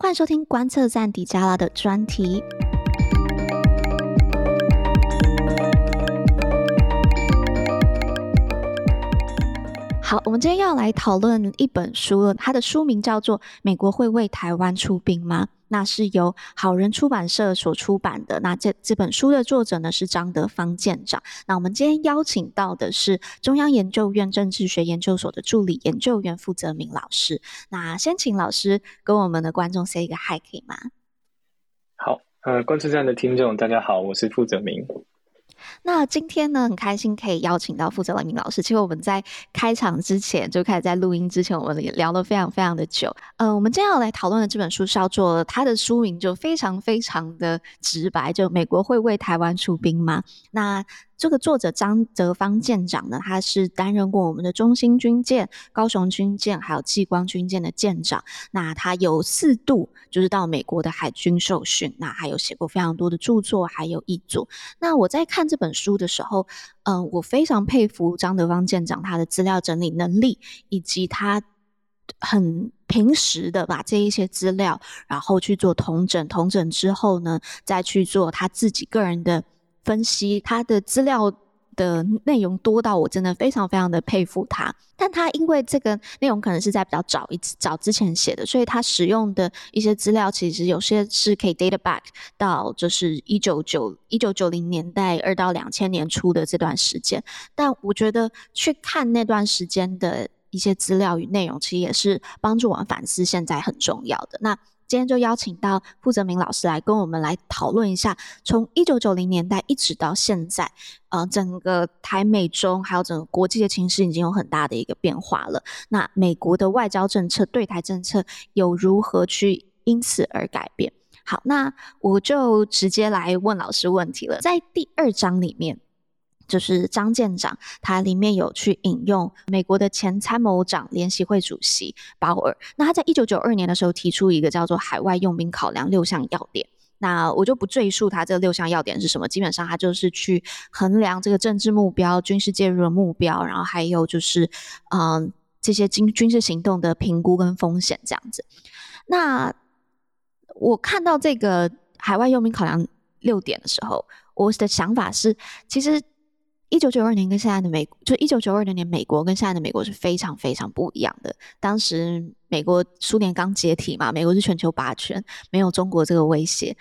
欢迎收听观测站迪加拉的专题。好，我们今天要来讨论一本书，它的书名叫做《美国会为台湾出兵吗》？那是由好人出版社所出版的。那这这本书的作者呢是张德芳舰长。那我们今天邀请到的是中央研究院政治学研究所的助理研究员傅泽明老师。那先请老师跟我们的观众 say 一个 hi 可以吗？好，呃，观测站的听众大家好，我是傅泽明。那今天呢，很开心可以邀请到负责的明老师。其实我们在开场之前就开始在录音之前，我们也聊了非常非常的久。呃，我们今天要来讨论的这本书是叫做，它的书名就非常非常的直白，就美国会为台湾出兵吗？那这个作者张德芳舰长呢，他是担任过我们的中兴军舰、高雄军舰还有济光军舰的舰长。那他有四度就是到美国的海军受训，那还有写过非常多的著作，还有译作。那我在看这本书的时候，嗯、我非常佩服张德芳舰长他的资料整理能力，以及他很平实的把这一些资料，然后去做统整，统整之后呢，再去做他自己个人的。分析他的资料的内容多到我真的非常非常的佩服他，但他因为这个内容可能是在比较早一早之前写的，所以他使用的一些资料其实有些是可以 date back 到就是一九九一九九零年代二到两千年初的这段时间，但我觉得去看那段时间的一些资料与内容，其实也是帮助我们反思现在很重要的。那今天就邀请到傅泽明老师来跟我们来讨论一下，从一九九零年代一直到现在，呃，整个台美中还有整个国际的情势已经有很大的一个变化了。那美国的外交政策、对台政策又如何去因此而改变？好，那我就直接来问老师问题了，在第二章里面。就是张舰长，他里面有去引用美国的前参谋长联席会主席鲍尔。那他在一九九二年的时候提出一个叫做“海外用兵考量”六项要点。那我就不赘述他这六项要点是什么，基本上他就是去衡量这个政治目标、军事介入的目标，然后还有就是嗯这些军军事行动的评估跟风险这样子。那我看到这个海外用兵考量六点的时候，我的想法是，其实。一九九二年跟现在的美国，就一九九二年美国跟现在的美国是非常非常不一样的。当时美国苏联刚解体嘛，美国是全球霸权，没有中国这个威胁。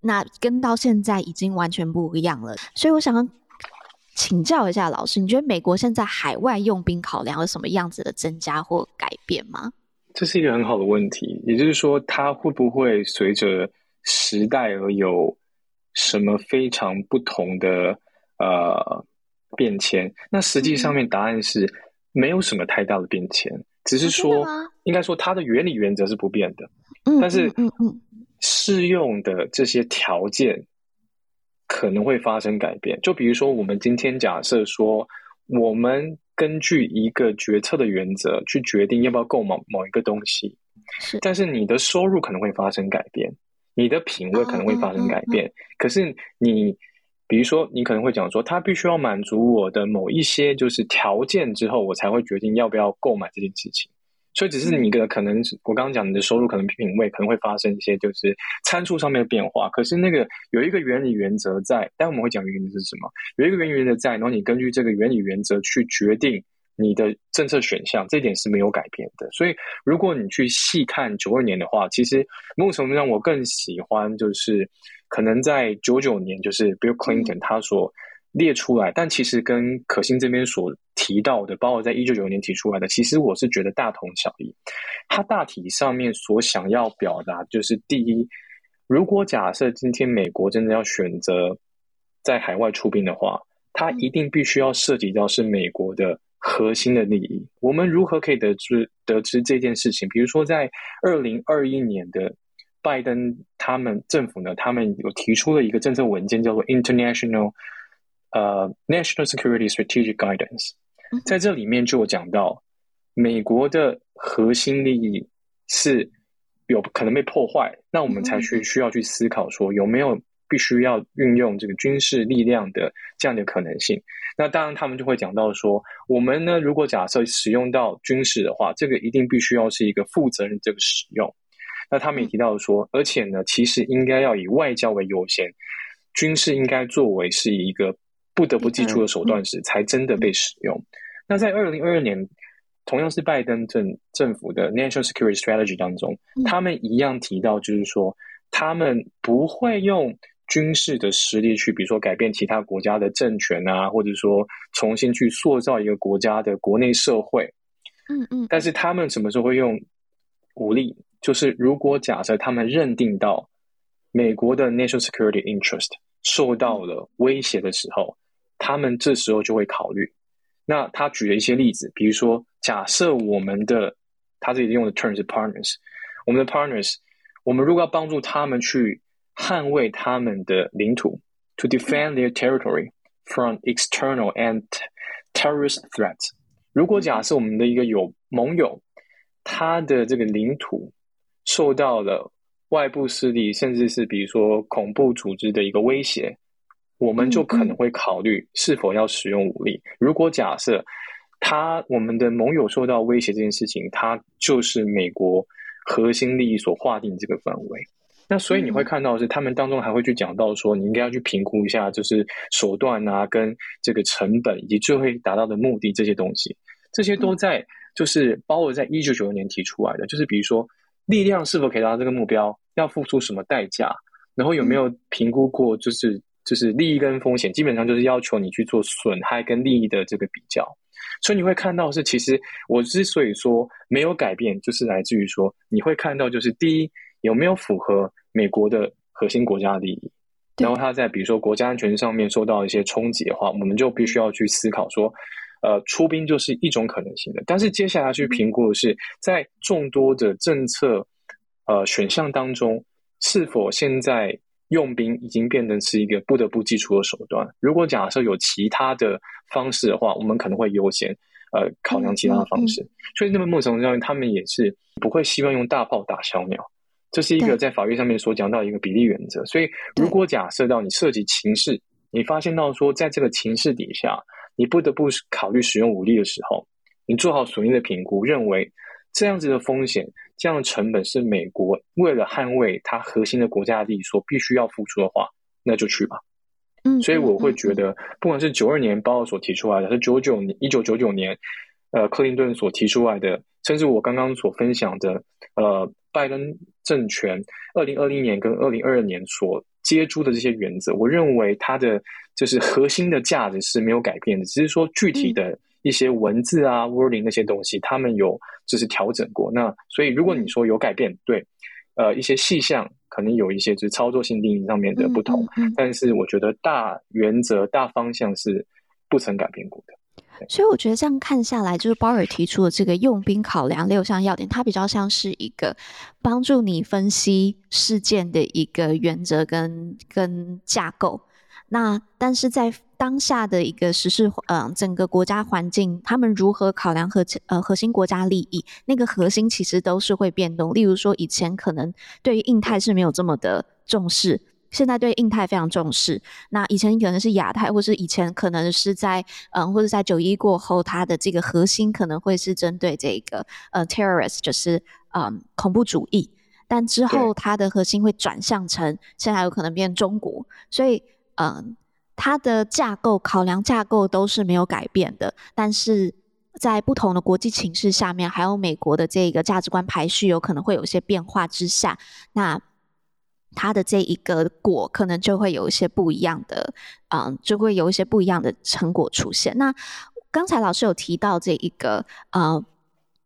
那跟到现在已经完全不一样了。所以我想请教一下老师，你觉得美国现在海外用兵考量有什么样子的增加或改变吗？这是一个很好的问题，也就是说，它会不会随着时代而有什么非常不同的？呃，变迁。那实际上面答案是没有什么太大的变迁，嗯、只是说，应该说它的原理原则是不变的。嗯，但是，适用的这些条件可能会发生改变。就比如说，我们今天假设说，我们根据一个决策的原则去决定要不要购买某一个东西，是，但是你的收入可能会发生改变，你的品味可能会发生改变，可是你。比如说，你可能会讲说，他必须要满足我的某一些就是条件之后，我才会决定要不要购买这件事情。所以，只是你的可能，我刚刚讲你的收入可能品味可能会发生一些就是参数上面的变化。可是那个有一个原理原则在，待会我们会讲原理是什么？有一个原理原则在，然后你根据这个原理原则去决定你的政策选项，这一点是没有改变的。所以，如果你去细看九二年的话，其实某种程度上我更喜欢就是。可能在九九年，就是 Bill Clinton 他所列出来，嗯、但其实跟可心这边所提到的，包括在一九九九年提出来的，其实我是觉得大同小异。他大体上面所想要表达，就是第一，如果假设今天美国真的要选择在海外出兵的话，他一定必须要涉及到是美国的核心的利益。我们如何可以得知得知这件事情？比如说在二零二一年的。拜登他们政府呢，他们有提出了一个政策文件，叫做 International 呃 National Security Strategic Guidance，在这里面就有讲到，美国的核心利益是有可能被破坏，那我们才去需要去思考说有没有必须要运用这个军事力量的这样的可能性。那当然，他们就会讲到说，我们呢，如果假设使用到军事的话，这个一定必须要是一个负责任这个使用。那他们也提到说，而且呢，其实应该要以外交为优先，军事应该作为是一个不得不祭出的手段时，才真的被使用。那在二零二二年，同样是拜登政政府的 National Security Strategy 当中，他们一样提到，就是说他们不会用军事的实力去，比如说改变其他国家的政权啊，或者说重新去塑造一个国家的国内社会。嗯嗯。但是他们什么时候会用武力？就是如果假设他们认定到美国的 National Security Interest 受到了威胁的时候，他们这时候就会考虑。那他举了一些例子，比如说，假设我们的他这里用的 term 是 partners，我们的 partners，我们如果要帮助他们去捍卫他们的领土，to defend their territory from external and terrorist threats。如果假设我们的一个有盟友，他的这个领土受到了外部势力，甚至是比如说恐怖组织的一个威胁。我们就可能会考虑是否要使用武力。如果假设他我们的盟友受到威胁这件事情，它就是美国核心利益所划定这个范围。那所以你会看到是他们当中还会去讲到说，你应该要去评估一下，就是手段啊，跟这个成本以及最后达到的目的这些东西，这些都在就是包括在一九九六年提出来的，就是比如说力量是否可以达到这个目标，要付出什么代价，然后有没有评估过就是。就是利益跟风险，基本上就是要求你去做损害跟利益的这个比较，所以你会看到是，其实我之所以说没有改变，就是来自于说你会看到，就是第一有没有符合美国的核心国家利益，然后他在比如说国家安全上面受到一些冲击的话，我们就必须要去思考说，呃，出兵就是一种可能性的，但是接下来去评估的是，在众多的政策呃选项当中，是否现在。用兵已经变成是一个不得不祭出的手段。如果假设有其他的方式的话，我们可能会优先呃考量其他的方式。嗯嗯、所以，那么目前上面，他们也是不会希望用大炮打小鸟。这是一个在法律上面所讲到一个比例原则。所以，如果假设到你涉及情势，你发现到说在这个情势底下，你不得不考虑使用武力的时候，你做好损益的评估，认为这样子的风险。这样的成本是美国为了捍卫它核心的国家利益所必须要付出的话，那就去吧。嗯，所以我会觉得，不管是九二年鲍尔所提出来的，是九九年一九九九年，呃，克林顿所提出来的，甚至我刚刚所分享的，呃，拜登政权二零二零年跟二零二二年所接触的这些原则，我认为它的就是核心的价值是没有改变的，只是说具体的。一些文字啊、wording 那些东西，他们有就是调整过。那所以，如果你说有改变，对，呃，一些细项可能有一些就是操作性定义上面的不同，嗯嗯嗯、但是我觉得大原则、大方向是不曾改变过的。所以我觉得这样看下来，就是鲍尔提出的这个用兵考量六项要点，它比较像是一个帮助你分析事件的一个原则跟跟架构。那但是在当下的一个时事，嗯，整个国家环境，他们如何考量核呃核心国家利益？那个核心其实都是会变动。例如说，以前可能对于印太是没有这么的重视，现在对印太非常重视。那以前可能是亚太，或是以前可能是在嗯，或者在九一过后，它的这个核心可能会是针对这个呃 terrorist，就是嗯恐怖主义。但之后它的核心会转向成现在有可能变中国，所以。嗯，它的架构考量架构都是没有改变的，但是在不同的国际情势下面，还有美国的这个价值观排序有可能会有一些变化之下，那它的这一个果可能就会有一些不一样的，嗯，就会有一些不一样的成果出现。那刚才老师有提到这一个呃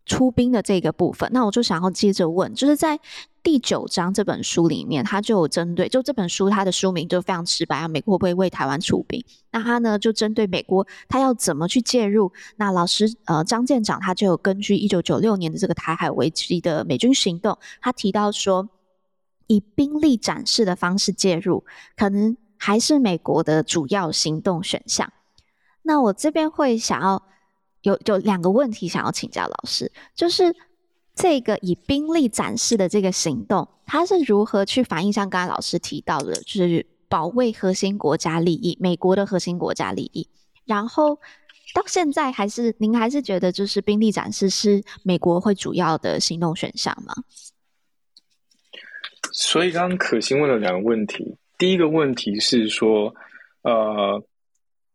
出兵的这个部分，那我就想要接着问，就是在。第九章这本书里面，他就有针对，就这本书它的书名就非常直白啊，美国会不会为台湾出兵？那他呢就针对美国，他要怎么去介入？那老师呃张舰长他就有根据一九九六年的这个台海危机的美军行动，他提到说，以兵力展示的方式介入，可能还是美国的主要行动选项。那我这边会想要有有两个问题想要请教老师，就是。这个以兵力展示的这个行动，它是如何去反映？像刚才老师提到的，就是保卫核心国家利益，美国的核心国家利益。然后到现在，还是您还是觉得，就是兵力展示是美国会主要的行动选项吗？所以刚刚可心问了两个问题，第一个问题是说，呃，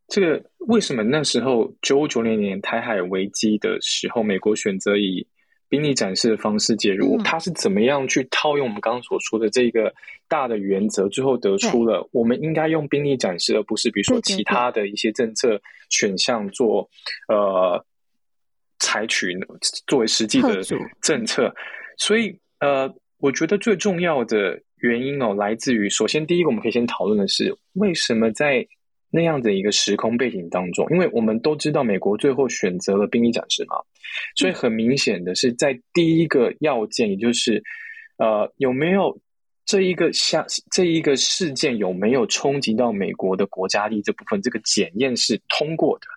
这个为什么那时候九五九零年台海危机的时候，美国选择以兵力展示的方式介入，他、嗯、是怎么样去套用我们刚刚所说的这个大的原则，最后得出了我们应该用兵力展示，而不是比如说其他的一些政策选项做呃采取作为实际的政策。所以呃，我觉得最重要的原因哦，来自于首先第一个，我们可以先讨论的是为什么在那样的一个时空背景当中，因为我们都知道美国最后选择了兵力展示嘛，所以很明显的是在第一个要件，也就是呃有没有这一个像这一个事件有没有冲击到美国的国家利益这部分，这个检验是通过的。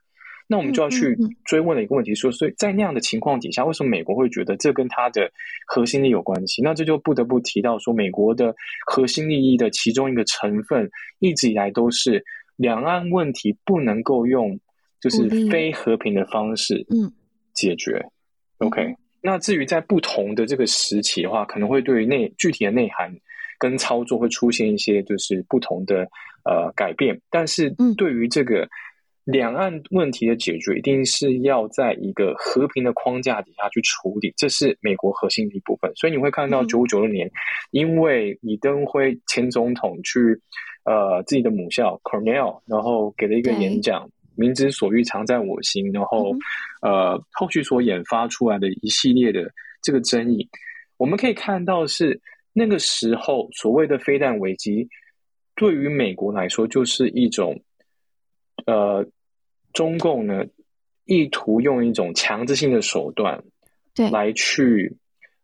那我们就要去追问了一个问题，说，所以在那样的情况底下，为什么美国会觉得这跟它的核心利益有关系？那这就不得不提到说，美国的核心利益的其中一个成分，一直以来都是。两岸问题不能够用就是非和平的方式嗯解决嗯，OK。那至于在不同的这个时期的话，可能会对于内具体的内涵跟操作会出现一些就是不同的呃改变。但是对于这个两岸问题的解决，一定是要在一个和平的框架底下去处理，这是美国核心的一部分。所以你会看到九五九六年，因为李登辉前总统去。呃，自己的母校 Cornell，然后给了一个演讲，民之所欲，常在我心。然后，呃，后续所引发出来的一系列的这个争议，我们可以看到是那个时候所谓的飞弹危机，对于美国来说就是一种，呃，中共呢意图用一种强制性的手段，对，来去，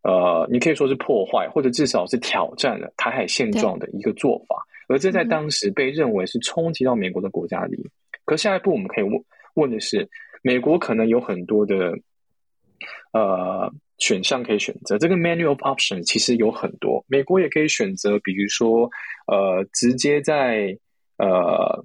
呃，你可以说是破坏，或者至少是挑战了台海现状的一个做法。而这在当时被认为是冲击到美国的国家利益。可下一步我们可以问问的是，美国可能有很多的呃选项可以选择。这个 menu of options 其实有很多，美国也可以选择，比如说呃直接在呃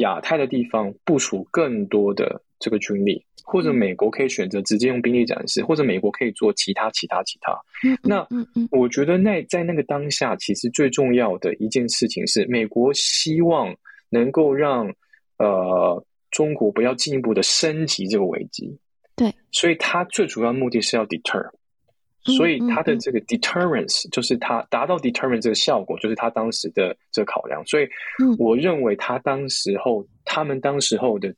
亚太的地方部署更多的这个军力。或者美国可以选择直接用兵力展示，或者美国可以做其他、其他、其他。那我觉得那在那个当下，其实最重要的一件事情是，美国希望能够让呃中国不要进一步的升级这个危机。对，所以它最主要目的是要 deter，所以它的这个 deterrence 就是它达到 deterrence 这个效果，就是他当时的这个考量。所以我认为他当时候他们当时候的。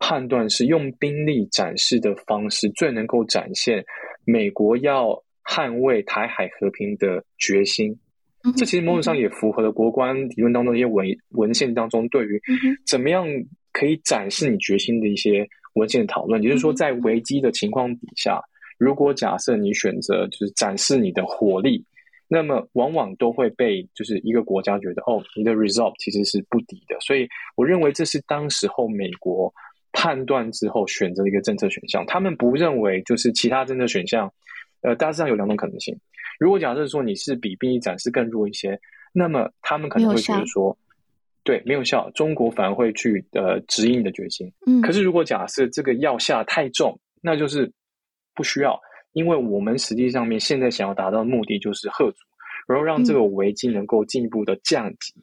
判断是用兵力展示的方式最能够展现美国要捍卫台海和平的决心。这其实某种上也符合了国关理论当中一些文文献当中对于怎么样可以展示你决心的一些文献讨论。也就是说，在危机的情况底下，如果假设你选择就是展示你的火力，那么往往都会被就是一个国家觉得哦，你的 result 其实是不敌的。所以我认为这是当时候美国。判断之后选择的一个政策选项，他们不认为就是其他政策选项，呃，大致上有两种可能性。如果假设说你是比兵役展示更弱一些，那么他们可能会觉得说，对，没有效，中国反而会去呃指引你的决心。嗯，可是如果假设这个药下太重，那就是不需要，因为我们实际上面现在想要达到的目的就是贺阻，然后让这个危机能够进一步的降级。嗯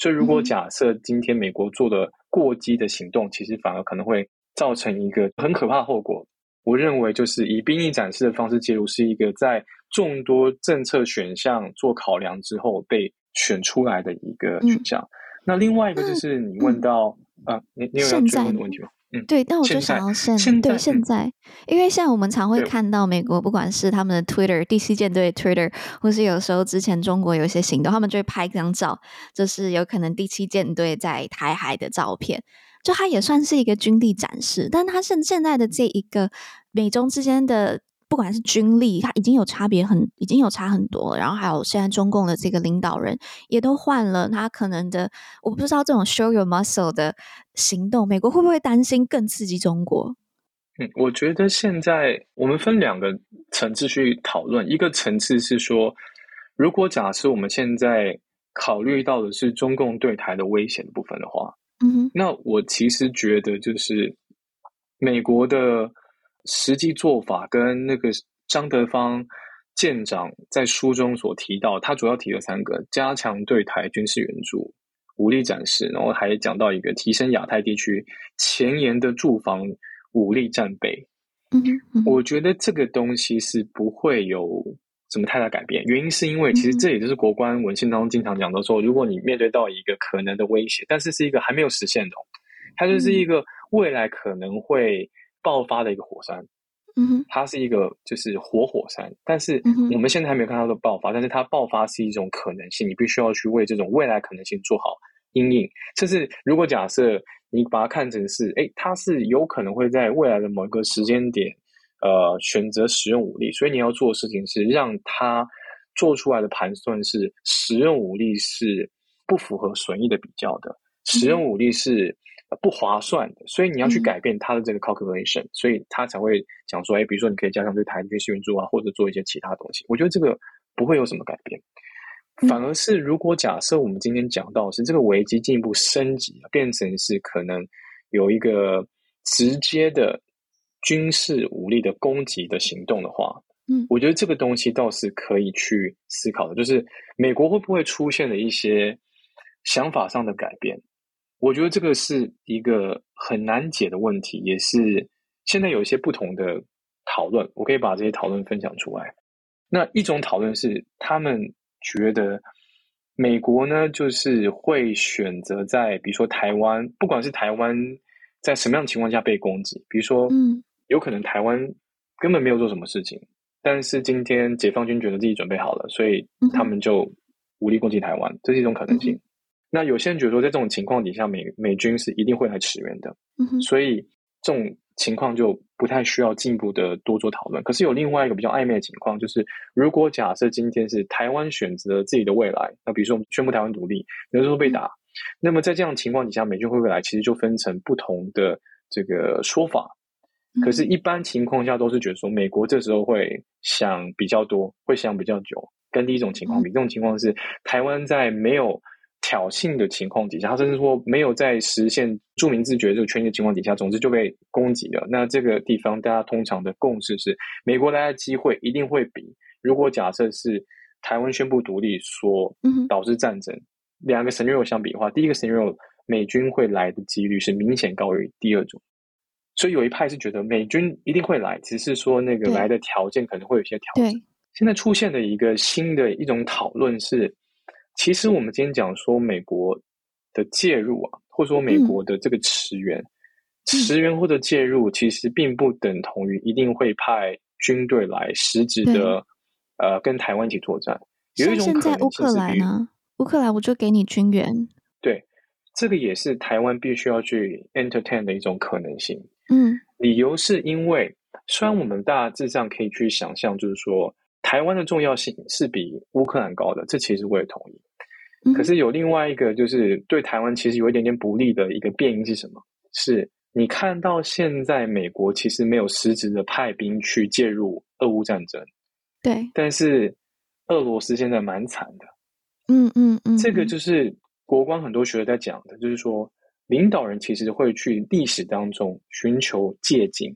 所以，如果假设今天美国做的过激的行动，其实反而可能会造成一个很可怕的后果。我认为，就是以兵力展示的方式介入，是一个在众多政策选项做考量之后被选出来的一个选项。嗯、那另外一个就是你问到、嗯、啊，你你有要追问的问题吗？嗯，对，那我就想要现，现对现在，嗯、因为像我们常会看到美国，不管是他们的 Twitter 第七舰队 Twitter，或是有时候之前中国有一些行动，他们就会拍一张照，就是有可能第七舰队在台海的照片，就它也算是一个军力展示，但它现现在的这一个美中之间的。不管是军力，它已经有差别很，已经有差很多。然后还有现在中共的这个领导人也都换了，他可能的我不知道这种 show your muscle 的行动，美国会不会担心更刺激中国？嗯，我觉得现在我们分两个层次去讨论，一个层次是说，如果假设我们现在考虑到的是中共对台的危险的部分的话，嗯哼，那我其实觉得就是美国的。实际做法跟那个张德芳舰长在书中所提到，他主要提了三个：加强对台军事援助、武力展示，然后还讲到一个提升亚太地区前沿的驻防武力战备。嗯，嗯，我觉得这个东西是不会有什么太大改变。原因是因为，其实这也就是国关文献当中经常讲到说，如果你面对到一个可能的威胁，但是是一个还没有实现的，它就是一个未来可能会爆发的一个火山。嗯，它是一个就是活火山，但是我们现在还没有看到它的爆发，但是它爆发是一种可能性，你必须要去为这种未来可能性做好阴影。甚至如果假设。你把它看成是，哎，它是有可能会在未来的某一个时间点，呃，选择使用武力。所以你要做的事情是，让它做出来的盘算是，使用武力是不符合损益的比较的，使用武力是不划算的。所以你要去改变它的这个 calculation，嗯，所以他才会讲说，哎，比如说你可以加上对台军事援助啊，或者做一些其他东西。我觉得这个不会有什么改变。反而是，如果假设我们今天讲到是这个危机进一步升级，变成是可能有一个直接的军事武力的攻击的行动的话，嗯，我觉得这个东西倒是可以去思考的，就是美国会不会出现了一些想法上的改变？我觉得这个是一个很难解的问题，也是现在有一些不同的讨论，我可以把这些讨论分享出来。那一种讨论是他们。觉得美国呢，就是会选择在比如说台湾，不管是台湾在什么样的情况下被攻击，比如说，嗯，有可能台湾根本没有做什么事情，但是今天解放军觉得自己准备好了，所以他们就武力攻击台湾，这是一种可能性。嗯。那有些人觉得说，在这种情况底下，美美军是一定会来驰援的，嗯，所以这种。情况就不太需要进一步的多做讨论。可是有另外一个比较暧昧的情况，就是如果假设今天是台湾选择自己的未来，那比如说我们宣布台湾独立，有时候被打，嗯，那么在这样的情况底下，美军会不会来？其实就分成不同的这个说法。可是，一般情况下都是觉得说，美国这时候会想比较多，会想比较久。跟第一种情况比，这种情况是台湾在没有。挑衅的情况底下，他甚至说没有在实现著名自觉这个权利的情况底下，总之就被攻击了。那这个地方大家通常的共识是，美国来的机会一定会比如果假设是台湾宣布独立所导致战争，两个 scenario 相比的话，第一个 scenario 美军会来的几率是明显高于第二种。所以有一派是觉得美军一定会来，只是说那个来的条件可能会有一些调整。现在出现的一个新的一种讨论是。其实我们今天讲说美国的介入啊，或者说美国的这个驰援、嗯、驰援或者介入，其实并不等同于一定会派军队来实质的呃跟台湾一起作战。有一种可能性是，乌克兰呢，乌克兰我就给你军援。对，这个也是台湾必须要去 entertain 的一种可能性。嗯，理由是因为虽然我们大致上可以去想象，就是说台湾的重要性是比乌克兰高的，这其实我也同意。可是有另外一个，就是对台湾其实有一点点不利的一个变因是什么？是你看到现在美国其实没有实质的派兵去介入俄乌战争，对，但是俄罗斯现在蛮惨的，嗯嗯嗯，这个就是国光很多学者在讲的，就是说领导人其实会去历史当中寻求借鉴，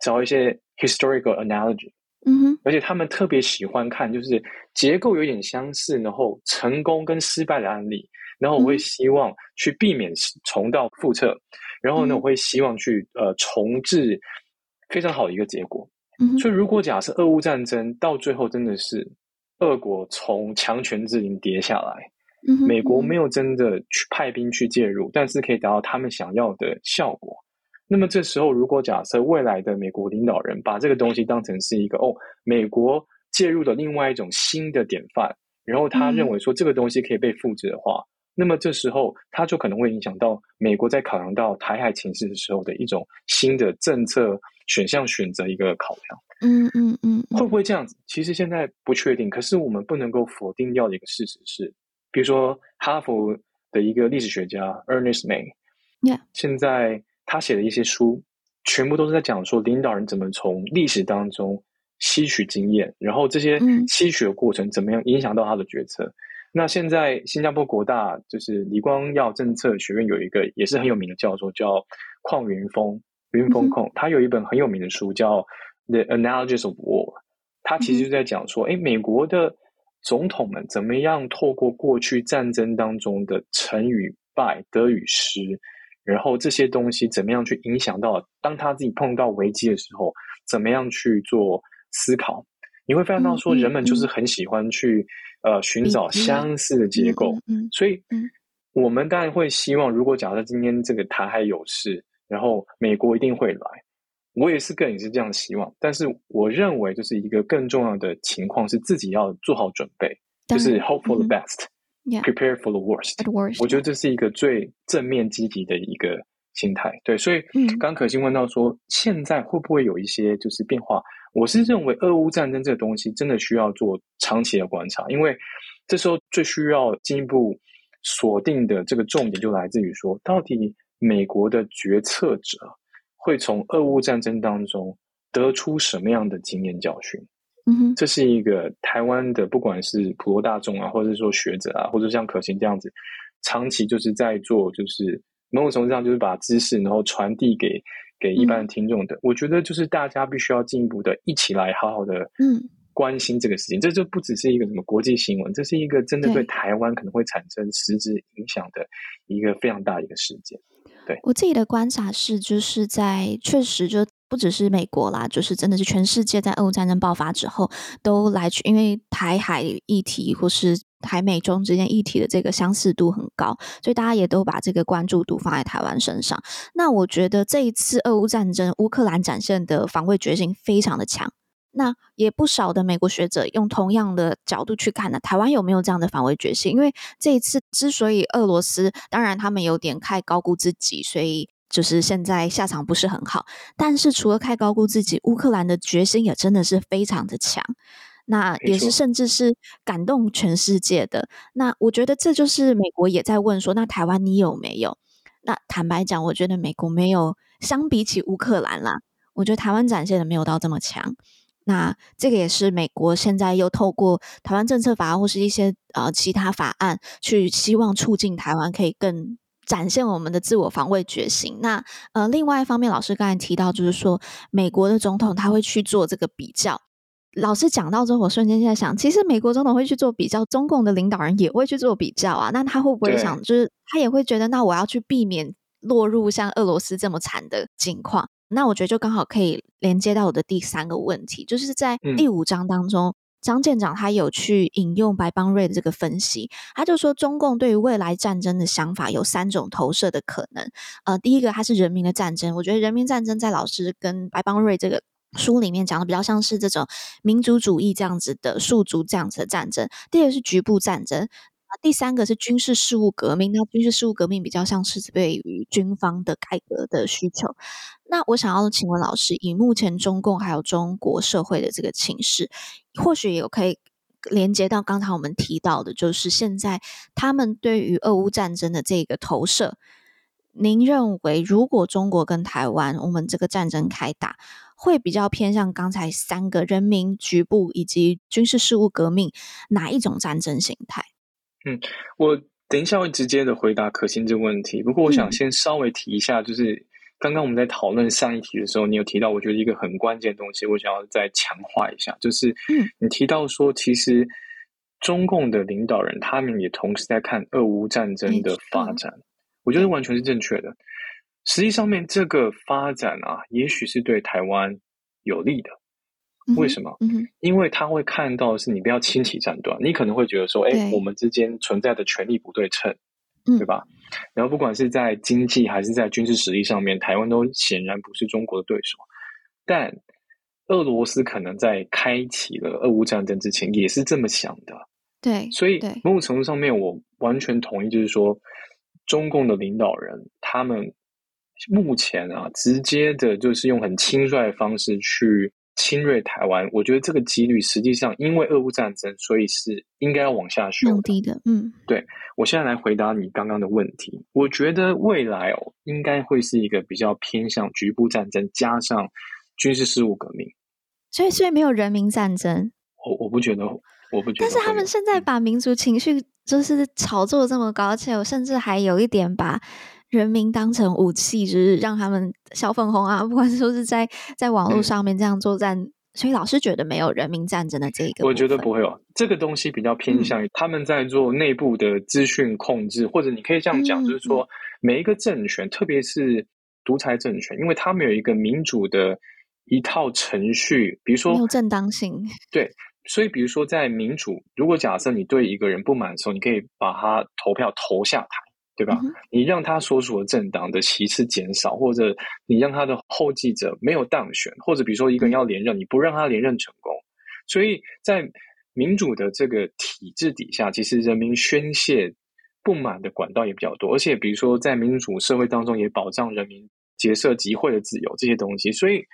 找一些 historical analogy。嗯哼，而且他们特别喜欢看，就是结构有点相似，然后成功跟失败的案例，然后我会希望去避免重蹈覆辙，然后呢，我会希望去呃重置非常好的一个结果。嗯，所以如果假设俄乌战争到最后真的是俄国从强权之林跌下来，嗯，美国没有真的去派兵去介入，但是可以达到他们想要的效果。那么这时候，如果假设未来的美国领导人把这个东西当成是一个哦，美国介入的另外一种新的典范，然后他认为说这个东西可以被复制的话，嗯，那么这时候他就可能会影响到美国在考量到台海情势的时候的一种新的政策选项选择一个考量。嗯嗯嗯，会不会这样子？其实现在不确定。可是我们不能够否定掉的一个事实是，比如说哈佛的一个历史学家 Ernest May，Yeah，现在。他写的一些书，全部都是在讲说领导人怎么从历史当中吸取经验，然后这些吸取的过程怎么样影响到他的决策。嗯、那现在新加坡国大就是李光耀政策学院有一个也是很有名的教授叫邝云峰，云峰控，他有一本很有名的书叫《The Analogies of War》，他其实就在讲说，哎、嗯，美国的总统们怎么样透过过去战争当中的成与败、得与失，然后这些东西怎么样去影响到当他自己碰到危机的时候，怎么样去做思考？你会发现到说，人们就是很喜欢去、嗯、呃寻找相似的结构，嗯，所以我们当然会希望，如果假设今天这个台海有事，然后美国一定会来。我也是个人也是这样希望，但是我认为就是一个更重要的情况是自己要做好准备，就是 hope for the best，prepare、嗯、for the worst。worst 我觉得这是一个最正面积极的一个心态。对，所以刚刚可心问到说，现在会不会有一些就是变化？我是认为俄乌战争这个东西真的需要做长期的观察，因为这时候最需要进一步锁定的这个重点就来自于说，到底美国的决策者。会从俄乌战争当中得出什么样的经验教训？嗯哼，这是一个台湾的，不管是普罗大众啊，或者说学者啊，或者像可心这样子，长期就是在做，就是某种程度上就是把知识然后传递给给一般的听众的。嗯、我觉得就是大家必须要进一步的一起来好好的嗯关心这个事情。嗯、这就不只是一个什么国际新闻，这是一个真的对台湾可能会产生实质影响的一个非常大的一个事件。对，我自己的观察是，就是在确实就不只是美国啦，就是真的是全世界在俄乌战争爆发之后，都来去，因为台海议题或是台美中之间议题的这个相似度很高，所以大家也都把这个关注度放在台湾身上。那我觉得这一次俄乌战争，乌克兰展现的防卫决心非常的强。那也不少的美国学者用同样的角度去看呢，台湾有没有这样的防卫决心？因为这一次之所以俄罗斯，当然他们有点太高估自己，所以就是现在下场不是很好。但是除了太高估自己，乌克兰的决心也真的是非常的强，那也是甚至是感动全世界的。那我觉得这就是美国也在问说，那台湾你有没有？那坦白讲，我觉得美国没有，相比起乌克兰啦，我觉得台湾展现的没有到这么强。那这个也是美国现在又透过台湾政策法或是一些呃其他法案，去希望促进台湾可以更展现我们的自我防卫决心。那呃，另外一方面，老师刚才提到，就是说美国的总统他会去做这个比较。老师讲到之后，我瞬间在想，其实美国总统会去做比较，中共的领导人也会去做比较啊。那他会不会想，就是他也会觉得，那我要去避免落入像俄罗斯这么惨的境况？那我觉得就刚好可以连接到我的第三个问题，就是在第五章当中，嗯、张舰长他有去引用白邦瑞的这个分析，他就说中共对于未来战争的想法有三种投射的可能。呃，第一个它是人民的战争，我觉得人民战争在老师跟白邦瑞这个书里面讲的比较像是这种民族主义这样子的庶族这样子的战争。第二个是局部战争。第三个是军事事务革命，那军事事务革命比较像是对于军方的改革的需求。那我想要请问老师，以目前中共还有中国社会的这个情势，或许也有可以连接到刚才我们提到的，就是现在他们对于俄乌战争的这个投射。您认为，如果中国跟台湾，我们这个战争开打，会比较偏向刚才三个人民、局部以及军事事务革命哪一种战争形态？嗯，我等一下会直接的回答可心这个问题。不过，我想先稍微提一下，就是刚刚我们在讨论上一题的时候，你有提到，我觉得一个很关键的东西，我想要再强化一下，就是嗯，你提到说，其实中共的领导人他们也同时在看俄乌战争的发展，我觉得完全是正确的。实际上面这个发展啊，也许是对台湾有利的。为什么？因为他会看到是你不要轻启战端，你可能会觉得说，哎，我们之间存在的权力不对称，对，对吧？然后不管是在经济还是在军事实力上面，台湾都显然不是中国的对手。但俄罗斯可能在开启了俄乌战争之前也是这么想的，对。所以某种程度上面，我完全同意，就是说中共的领导人他们目前啊，直接的就是用很轻率的方式去。侵略台湾，我觉得这个几率实际上，因为俄乌战争，所以是应该要往下修的。的，嗯，对。我现在来回答你刚刚的问题。我觉得未来哦，应该会是一个比较偏向局部战争，加上军事事务革命。所以，所以没有人民战争。我我不觉得，我不觉得。但是他们现在把民族情绪就是炒作这么高，而且我甚至还有一点把。人民当成武器，就是让他们小粉红啊，不管说是在在网络上面这样作战，所以老师觉得没有人民战争的这个，我觉得不会有这个东西比较偏向于他们在做内部的资讯控制，嗯、或者你可以这样讲，就是说每一个政权，嗯、特别是独裁政权，因为他们有一个民主的一套程序，比如说没有正当性，对，所以比如说在民主，如果假设你对一个人不满的时候，你可以把他投票投下台。对吧？嗯、你让他所属的政党的席次减少，或者你让他的后继者没有当选，或者比如说一个人要连任，你不让他连任成功。所以在民主的这个体制底下，其实人民宣泄不满的管道也比较多，而且比如说在民主社会当中，也保障人民结社集会的自由这些东西。所以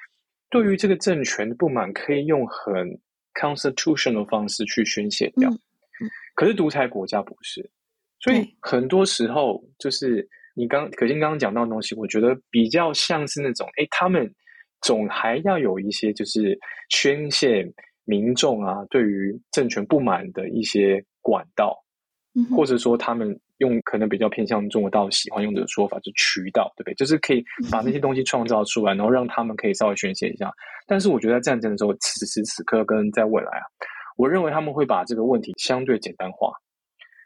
对于这个政权的不满，可以用很 constitutional 的方式去宣泄掉。嗯嗯、可是独裁国家不是。所以很多时候，就是你刚可心刚刚讲到的东西，我觉得比较像是那种，哎，他们总还要有一些就是宣泄民众啊对于政权不满的一些管道，嗯、或者说他们用可能比较偏向中国大陆喜欢用的说法，就渠道，对不对？就是可以把那些东西创造出来，然后让他们可以稍微宣泄一下。但是我觉得在战争的时候，此时此刻跟在未来啊，我认为他们会把这个问题相对简单化。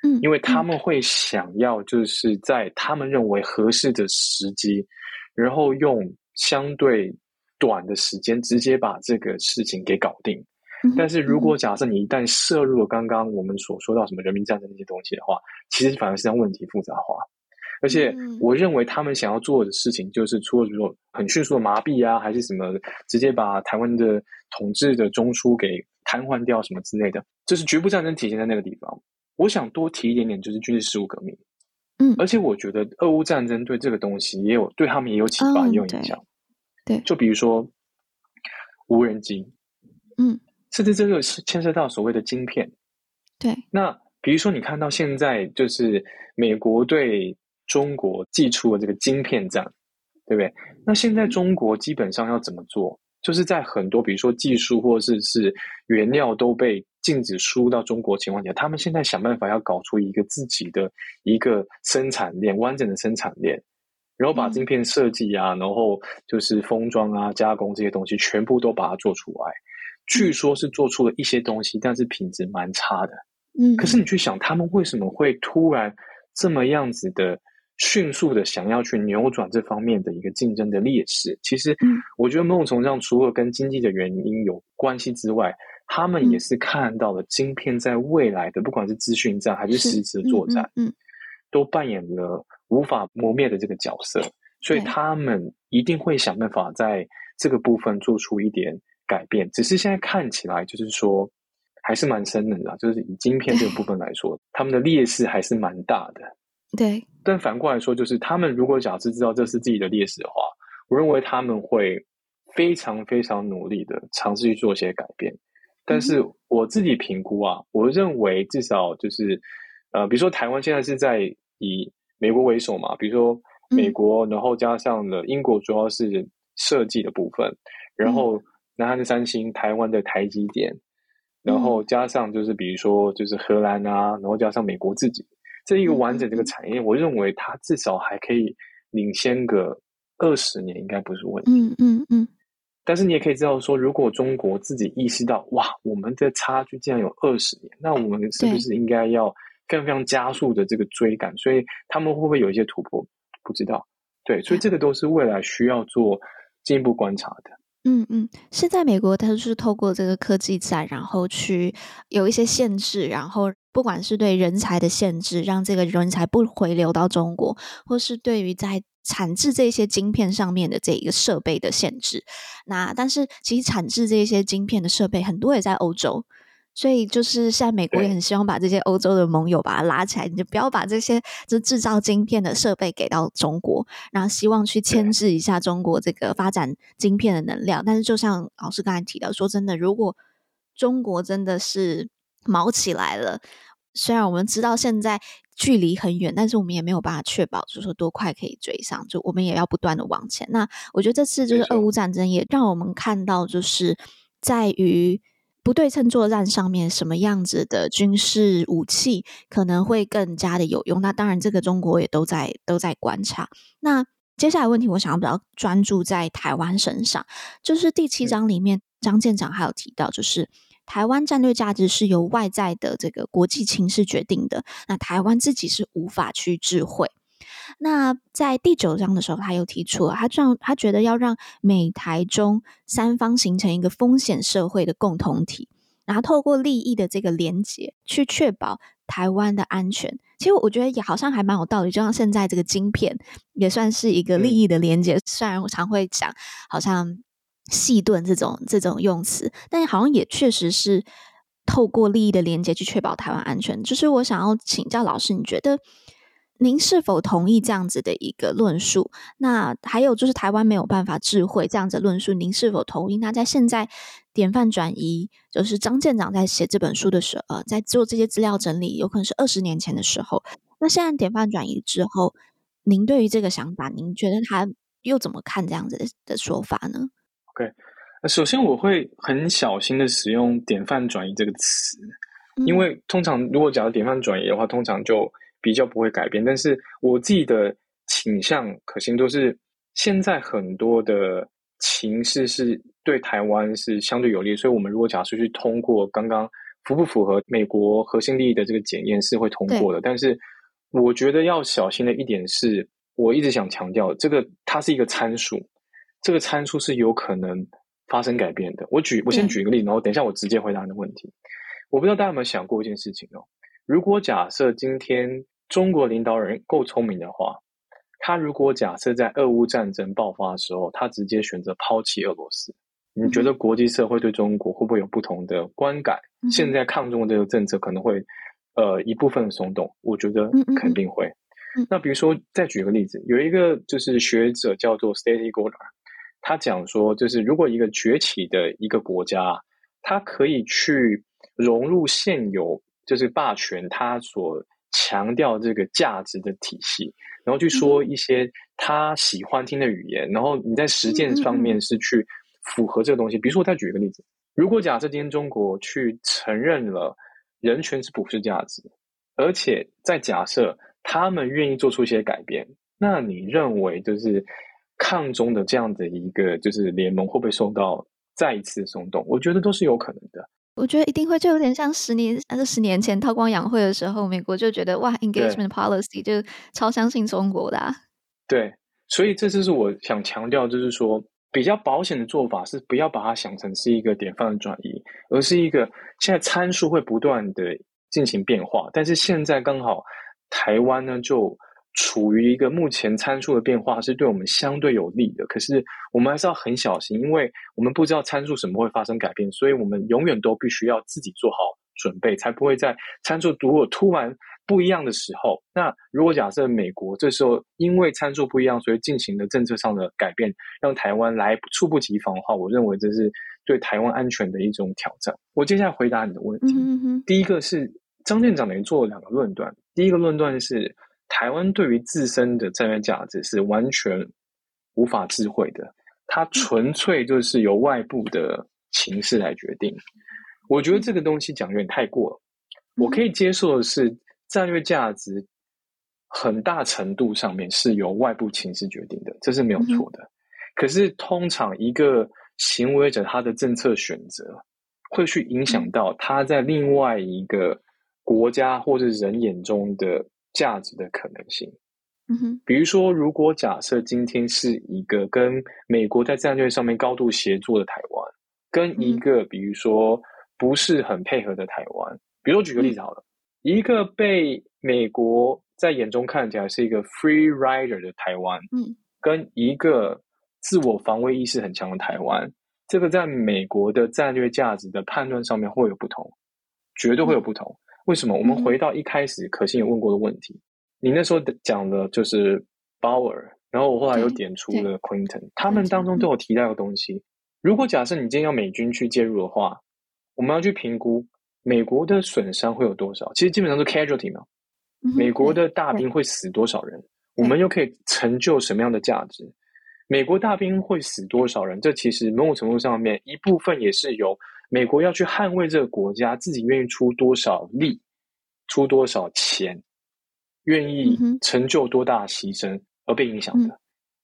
嗯，因为他们会想要就是在他们认为合适的时机，然后用相对短的时间直接把这个事情给搞定。但是如果假设你一旦涉入了刚刚我们所说到什么人民战争那些东西的话，其实反而是让问题复杂化。而且我认为他们想要做的事情，就是除了说很迅速的麻痹啊，还是什么直接把台湾的统治的中枢给瘫痪掉什么之类的，就是局部战争体现在那个地方。我想多提一点点，就是军事事务革命，嗯，而且我觉得俄乌战争对这个东西也有对他们也有启发，也有影响，对，就比如说无人机，嗯，甚至这个是牵涉到所谓的晶片，对。那比如说你看到现在就是美国对中国寄出了这个晶片战，对不对？那现在中国基本上要怎么做？就是在很多比如说技术或者是是原料都被禁止输入到中国情况下，他们现在想办法要搞出一个自己的一个生产链，完整的生产链，然后把晶片设计啊，嗯、然后就是封装啊、加工这些东西，全部都把它做出来。据说是做出了一些东西，但是品质蛮差的。嗯，可是你去想，他们为什么会突然这么样子的？迅速的想要去扭转这方面的一个竞争的劣势，其实，我觉得某种程度上，除了跟经济的原因有关系之外，他们也是看到了晶片在未来的不管是资讯战还是实质作战，嗯，都扮演了无法磨灭的这个角色，所以他们一定会想办法在这个部分做出一点改变。只是现在看起来，就是说还是蛮深的啦，就是以晶片这个部分来说，他们的劣势还是蛮大的。对，但反过来说，就是他们如果假设知道这是自己的劣势的话，我认为他们会非常非常努力的尝试去做一些改变。但是我自己评估啊，我认为至少就是，呃，比如说台湾现在是在以美国为首嘛，比如说美国，然后加上了英国，主要是设计的部分，然后南韩的三星，台湾的台积电，然后加上就是比如说就是荷兰啊，然后加上美国自己。这一个完整这个产业，嗯、我认为它至少还可以领先个二十年，应该不是问题。嗯嗯嗯。但是你也可以知道说，如果中国自己意识到，哇，我们的差距竟然有二十年，那我们是不是应该要非常非常加速的这个追赶？所以他们会不会有一些突破？不知道。对，所以这个都是未来需要做进一步观察的。嗯嗯，现在美国它就是透过这个科技战，然后去有一些限制，然后不管是对人才的限制，让这个人才不回流到中国，或是对于在产制这些晶片上面的这一个设备的限制。那但是其实产制这些晶片的设备很多也在欧洲。所以就是现在，美国也很希望把这些欧洲的盟友把它拉起来，你就不要把这些就制造晶片的设备给到中国，然后希望去牵制一下中国这个发展晶片的能量。但是就像老师刚才提到，说真的，如果中国真的是卯起来了，虽然我们知道现在距离很远，但是我们也没有办法确保，就是说多快可以追上。就我们也要不断的往前。那我觉得这次就是俄乌战争也让我们看到，就是在于。不对称作战上面，什么样子的军事武器可能会更加的有用？那当然，这个中国也都在都在观察。那接下来问题，我想要比较专注在台湾身上，就是第七章里面张舰长还有提到，就是台湾战略价值是由外在的这个国际情势决定的，那台湾自己是无法去智慧。那在第九章的时候，他又提出了，他这样他觉得要让美台中三方形成一个风险社会的共同体，然后透过利益的这个连结，去确保台湾的安全。其实我觉得也好像还蛮有道理，就像现在这个晶片也算是一个利益的连结。嗯、虽然我常会讲，好像细盾这种这种用词，但好像也确实是透过利益的连接去确保台湾安全。就是我想要请教老师，你觉得？您是否同意这样子的一个论述？那还有就是台湾没有办法智慧这样子论述，您是否同意？那在现在典范转移，就是张舰长在写这本书的时候，呃，在做这些资料整理，有可能是二十年前的时候。那现在典范转移之后，您对于这个想法，您觉得他又怎么看这样子的，的说法呢？OK，首先我会很小心的使用“典范转移”这个词，嗯，因为通常如果讲到典范转移的话，通常就比较不会改变，但是我自己的倾向可行度是，现在很多的情势是对台湾是相对有利，所以我们如果假设去通过刚刚符不符合美国核心利益的这个检验是会通过的，但是我觉得要小心的一点是，我一直想强调，这个它是一个参数，这个参数是有可能发生改变的。我举我先举一个例子，然后等一下我直接回答你的问题。我不知道大家有没有想过一件事情哦，如果假设今天。中国领导人够聪明的话，他如果假设在俄乌战争爆发的时候，他直接选择抛弃俄罗斯，你觉得国际社会对中国会不会有不同的观感？嗯、现在抗中的这个政策可能会呃一部分松动，我觉得肯定会。嗯嗯、那比如说，再举个例子，有一个就是学者叫做 Stacy Goldhar，他讲说，就是如果一个崛起的一个国家，它可以去融入现有就是霸权，它所强调这个价值的体系，然后去说一些他喜欢听的语言，然后你在实践方面是去符合这个东西。比如说，我再举一个例子：如果假设今天中国去承认了人权是普世价值，而且再假设他们愿意做出一些改变，那你认为就是抗中的这样的一个就是联盟会不会受到再一次松动？我觉得都是有可能的。我觉得一定会，就有点像十年，还是十年前韬光养晦的时候，美国就觉得哇，engagement policy 就超相信中国的啊。对，所以这就是我想强调，就是说比较保险的做法是不要把它想成是一个典范的转移，而是一个现在参数会不断的进行变化，但是现在刚好台湾呢就。处于一个目前参数的变化是对我们相对有利的，可是我们还是要很小心，因为我们不知道参数什么会发生改变，所以我们永远都必须要自己做好准备，才不会在参数如果突然不一样的时候，那如果假设美国这时候因为参数不一样，所以进行了政策上的改变，让台湾来猝不及防的话，我认为这是对台湾安全的一种挑战。我接下来回答你的问题，嗯哼，第一个是张舰长等于做了两个论断，第一个论断是。台湾对于自身的战略价值是完全无法智慧的，它纯粹就是由外部的情势来决定。我觉得这个东西讲有点太过了。我可以接受的是，战略价值很大程度上面是由外部情势决定的，这是没有错的。可是通常一个行为者他的政策选择会去影响到他在另外一个国家或者人眼中的。价值的可能性，嗯哼，比如说，如果假设今天是一个跟美国在战略上面高度协作的台湾，跟一个比如说不是很配合的台湾，比如说举个例子好了，一个被美国在眼中看起来是一个 free rider 的台湾，嗯，跟一个自我防卫意识很强的台湾，这个在美国的战略价值的判断上面会有不同，绝对会有不同。为什么？我们回到一开始可心有问过的问题，嗯、你那时候讲的就是 Bauer，然后我后来又点出了 Quinton，他们当中都有提到一个东西。如果假设你今天要美军去介入的话，我们要去评估美国的损伤会有多少？其实基本上是 casualty 嘛，美国的大兵会死多少人？我们又可以成就什么样的价值？美国大兵会死多少人？这其实某种程度上面一部分也是由。美国要去捍卫这个国家，自己愿意出多少力，出多少钱，愿意成就多大牺牲而被影响的。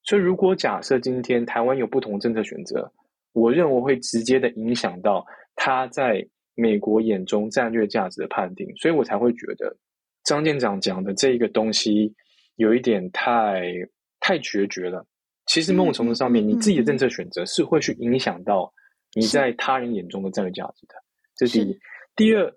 所以如果假设今天台湾有不同政策选择，我认为会直接的影响到他在美国眼中战略价值的判定，所以我才会觉得张舰长讲的这一个东西有一点太太决绝了。其实某种程度上面，你自己的政策选择是会去影响到你在他人眼中的战略价值的。这是第一。第二，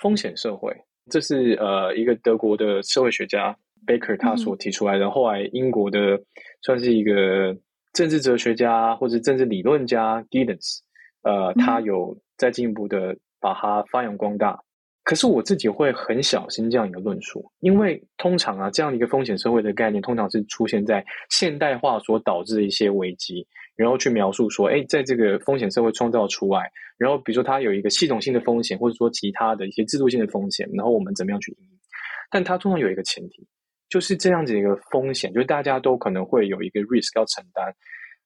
风险社会，这是呃一个德国的社会学家 Baker 他所提出来的。后来英国的算是一个政治哲学家或者政治理论家 Giddens，呃，他有再进一步的把它发扬光大。可是我自己会很小心这样一个论述，因为通常啊，这样的一个风险社会的概念，通常是出现在现代化所导致的一些危机，然后去描述说，哎，在这个风险社会创造出来，然后比如说它有一个系统性的风险，或者说其他的一些制度性的风险，然后我们怎么样去应对？但它通常有一个前提，就是这样子一个风险，就是大家都可能会有一个 risk 要承担，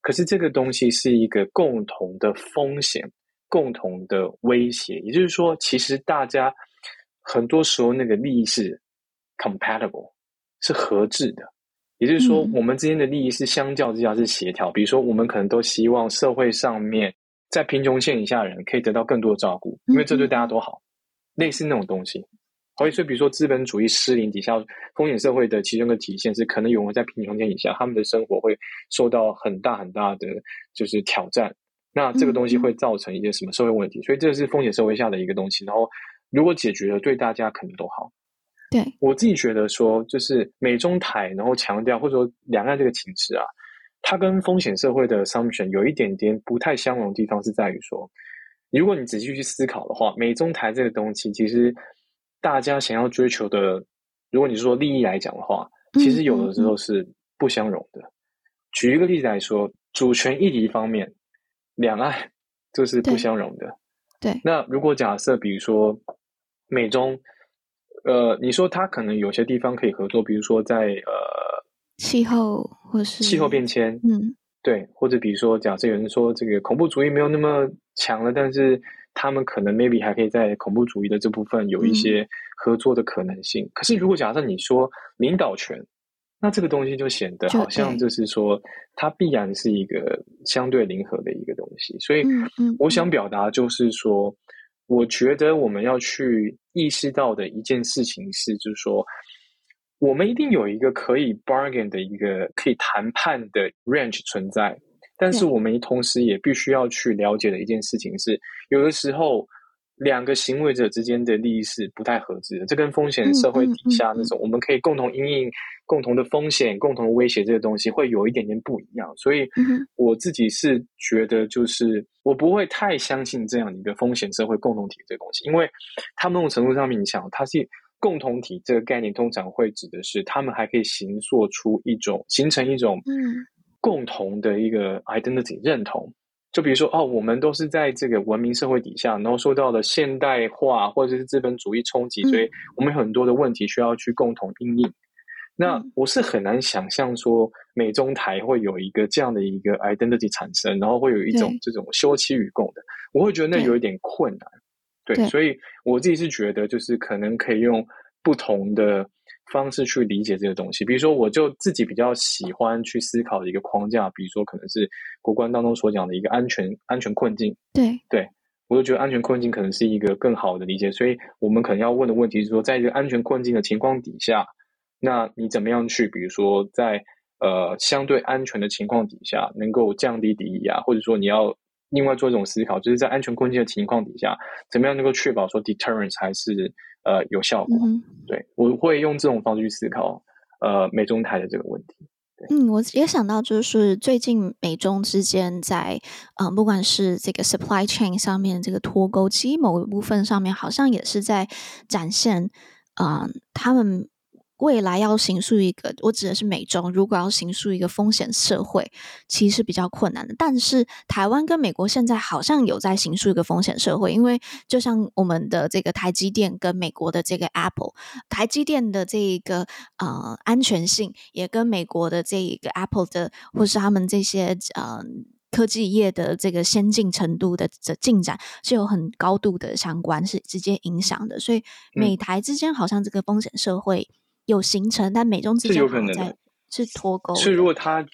可是这个东西是一个共同的风险。共同的威胁，也就是说，其实大家很多时候那个利益是 compatible，是合致的。也就是说，我们之间的利益是相较之下是协调。比如说，我们可能都希望社会上面在贫穷线以下的人可以得到更多的照顾，因为这对大家都好。类似那种东西。所以，所以比如说资本主义失灵底下，风险社会的其中的体现是，可能有人在贫穷线以下，他们的生活会受到很大很大的就是挑战。那这个东西会造成一些什么社会问题？嗯、所以这是风险社会下的一个东西。然后如果解决了，对大家可能都好。对，我自己觉得说，就是美中台，然后强调或者说两岸这个情势啊，它跟风险社会的 assumption 有一点点不太相容的地方是在于说，如果你仔细去思考的话，美中台这个东西，其实大家想要追求的，如果你是说利益来讲的话，其实有的时候是不相容的。嗯嗯嗯、举一个例子来说，主权议题方面。两岸 就是不相容的。对。那如果假设，比如说美中，呃，你说它可能有些地方可以合作，比如说在呃气候或是气候变迁，嗯，对，或者比如说，假设有人说这个恐怖主义没有那么强了，但是他们可能 maybe 还可以在恐怖主义的这部分有一些合作的可能性。嗯、可是如果假设你说领导权，那这个东西就显得好像就是说，它必然是一个相对零和的一个东西。所以，我想表达就是说，我觉得我们要去意识到的一件事情是，就是说，我们一定有一个可以 bargain 的一个可以谈判的 range 存在，但是我们同时也必须要去了解的一件事情是，有的时候。两个行为者之间的利益是不太合致的，这跟风险社会底下那种我们可以共同因应共同的风险、共同的威胁这个东西会有一点点不一样。所以我自己是觉得，就是我不会太相信这样一个风险社会共同体这个东西，因为他们某种程度上面，你想，它是共同体这个概念，通常会指的是他们还可以形塑出一种、形成一种共同的一个 identity 认同。就比如说，哦，我们都是在这个文明社会底下，然后受到了现代化或者是资本主义冲击，所以我们有很多的问题需要去共同应应。那我是很难想象说美中台会有一个这样的一个 identity 产生，然后会有一种这种休戚与共的，我会觉得那有一点困难。对，对，所以我自己是觉得，就是可能可以用不同的。方式去理解这个东西，比如说，我就自己比较喜欢去思考的一个框架，比如说，可能是国关当中所讲的一个安全安全困境。对对，我就觉得安全困境可能是一个更好的理解，所以我们可能要问的问题是说，在这个安全困境的情况底下，那你怎么样去，比如说在呃相对安全的情况底下，能够降低敌意啊，或者说你要另外做一种思考，就是在安全困境的情况底下，怎么样能够确保说 deterrence 还是。呃，有效果。嗯、对，我会用这种方式去思考，呃，美中台的这个问题。嗯，我也想到，就是最近美中之间在，嗯、呃，不管是这个 supply chain 上面这个脱钩，其实某一部分上面好像也是在展现，嗯、呃，他们。未来要形塑一个，我指的是美中，如果要形塑一个风险社会，其实是比较困难的。但是台湾跟美国现在好像有在形塑一个风险社会，因为就像我们的这个台积电跟美国的这个 Apple，台积电的这一个呃安全性，也跟美国的这一个 Apple 的，或是他们这些呃科技业的这个先进程度的的进展是有很高度的相关，是直接影响的。所以美台之间好像这个风险社会。有形成，但美中之间有可能在是脱钩。所以如果他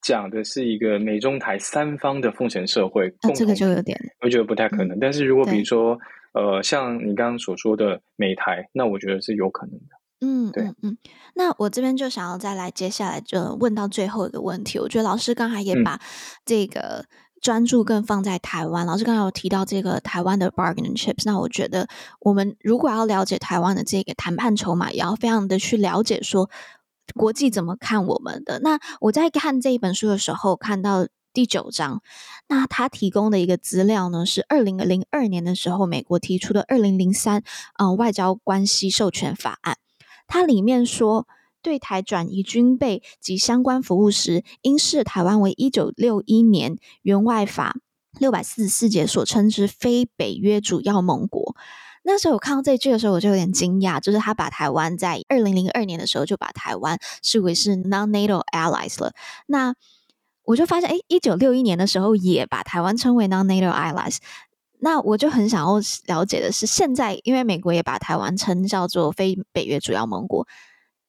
讲的是一个美中台三方的奉承社会，那、啊、这个就有点，我觉得不太可能。嗯、但是如果比如说，呃，像你刚刚所说的美台，那我觉得是有可能的。嗯，对，嗯嗯。那我这边就想要再来接下来就问到最后一个问题。我觉得老师刚才也把这个专注更放在台湾。老师刚才有提到这个台湾的 bargaining chips，那我觉得我们如果要了解台湾的这个谈判筹码，也要非常的去了解说。国际怎么看我们的？那我在看这一本书的时候，看到第九章，那他提供的一个资料呢，是二零零二年的时候，美国提出的二零零三呃外交关系授权法案。它里面说，对台转移军备及相关服务时，应视台湾为一九六一年援外法六百四十四节所称之非北约主要盟国。那时候我看到这句的时候，我就有点惊讶，就是他把台湾在二零零二年的时候就把台湾视为是 non-NATO allies 了。那我就发现，诶，一九六一年的时候也把台湾称为 non-NATO allies。那我就很想要了解的是，现在因为美国也把台湾称叫做非北约主要盟国，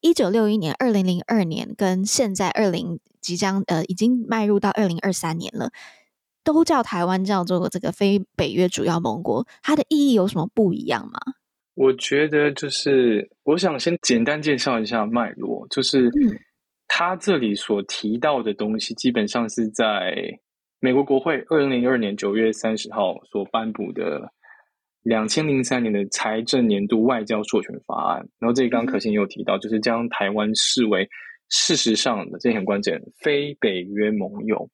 一九六一年、二零零二年跟现在二零即将呃已经迈入到二零二三年了。都叫台湾叫做这个非北约主要盟国，它的意义有什么不一样吗？我觉得就是，我想先简单介绍一下脉络，就是，他这里所提到的东西，基本上是在美国国会二零零二年九月三十号所颁布的两千零三年的财政年度外交授权法案。然后这里刚刚可心也有提到，就是将台湾视为事实上的，这很关键，非北约盟友。